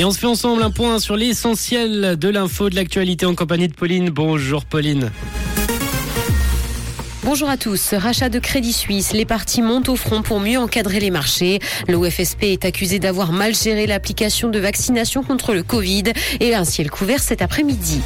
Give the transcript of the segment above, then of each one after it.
Et on se fait ensemble un point sur l'essentiel de l'info de l'actualité en compagnie de Pauline. Bonjour Pauline. Bonjour à tous. Rachat de Crédit Suisse. Les partis montent au front pour mieux encadrer les marchés. L'OFSP est accusé d'avoir mal géré l'application de vaccination contre le Covid et un ciel couvert cet après-midi.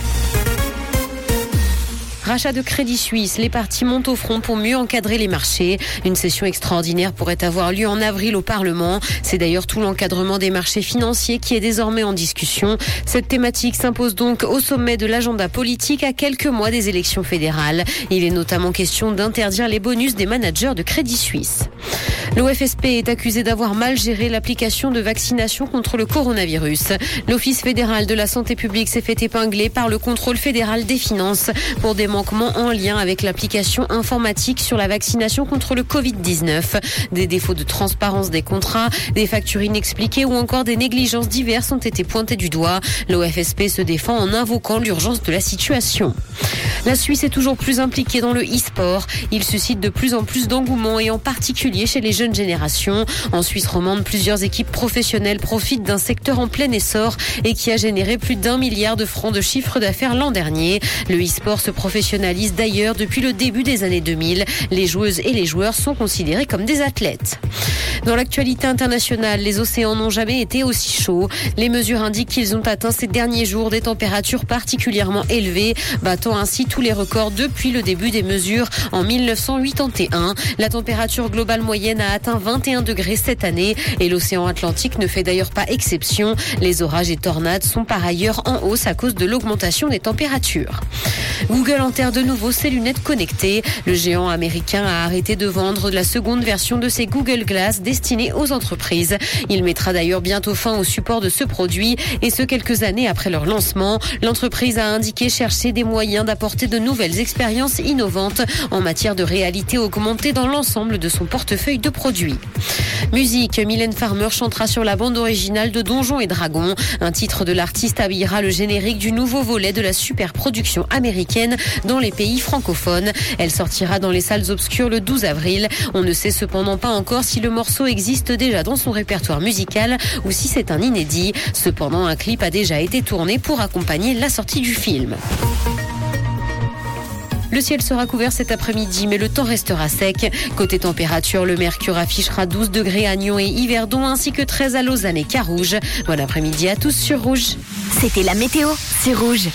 Rachat de Crédit Suisse, les partis montent au front pour mieux encadrer les marchés. Une session extraordinaire pourrait avoir lieu en avril au Parlement. C'est d'ailleurs tout l'encadrement des marchés financiers qui est désormais en discussion. Cette thématique s'impose donc au sommet de l'agenda politique à quelques mois des élections fédérales. Il est notamment question d'interdire les bonus des managers de Crédit Suisse. L'OFSP est accusé d'avoir mal géré l'application de vaccination contre le coronavirus. L'Office fédéral de la santé publique s'est fait épingler par le contrôle fédéral des finances pour des manquements en lien avec l'application informatique sur la vaccination contre le Covid-19. Des défauts de transparence des contrats, des factures inexpliquées ou encore des négligences diverses ont été pointés du doigt. L'OFSP se défend en invoquant l'urgence de la situation. La Suisse est toujours plus impliquée dans le e-sport. Il suscite de plus en plus d'engouement et en particulier chez les jeunes générations. En Suisse romande, plusieurs équipes professionnelles profitent d'un secteur en plein essor et qui a généré plus d'un milliard de francs de chiffre d'affaires l'an dernier. Le e-sport se professionnalise d'ailleurs depuis le début des années 2000. Les joueuses et les joueurs sont considérés comme des athlètes. Dans l'actualité internationale, les océans n'ont jamais été aussi chauds. Les mesures indiquent qu'ils ont atteint ces derniers jours des températures particulièrement élevées, battant ainsi tous les records depuis le début des mesures en 1981. La température globale moyenne a atteint 21 degrés cette année et l'océan Atlantique ne fait d'ailleurs pas exception. Les orages et tornades sont par ailleurs en hausse à cause de l'augmentation des températures. Google enterre de nouveau ses lunettes connectées. Le géant américain a arrêté de vendre la seconde version de ses Google Glass destinées aux entreprises. Il mettra d'ailleurs bientôt fin au support de ce produit et ce quelques années après leur lancement. L'entreprise a indiqué chercher des moyens d'apporter de nouvelles expériences innovantes en matière de réalité augmentée dans l'ensemble de son portefeuille de produits. Musique, Mylène Farmer chantera sur la bande originale de Donjons et Dragons. Un titre de l'artiste habillera le générique du nouveau volet de la super production américaine dans les pays francophones. Elle sortira dans les salles obscures le 12 avril. On ne sait cependant pas encore si le existe déjà dans son répertoire musical ou si c'est un inédit. Cependant, un clip a déjà été tourné pour accompagner la sortie du film. Le ciel sera couvert cet après-midi, mais le temps restera sec. Côté température, le mercure affichera 12 degrés à Nyon et Yverdon, ainsi que 13 à Lausanne et Carouge. Bon après-midi à tous sur Rouge. C'était la météo, c'est Rouge.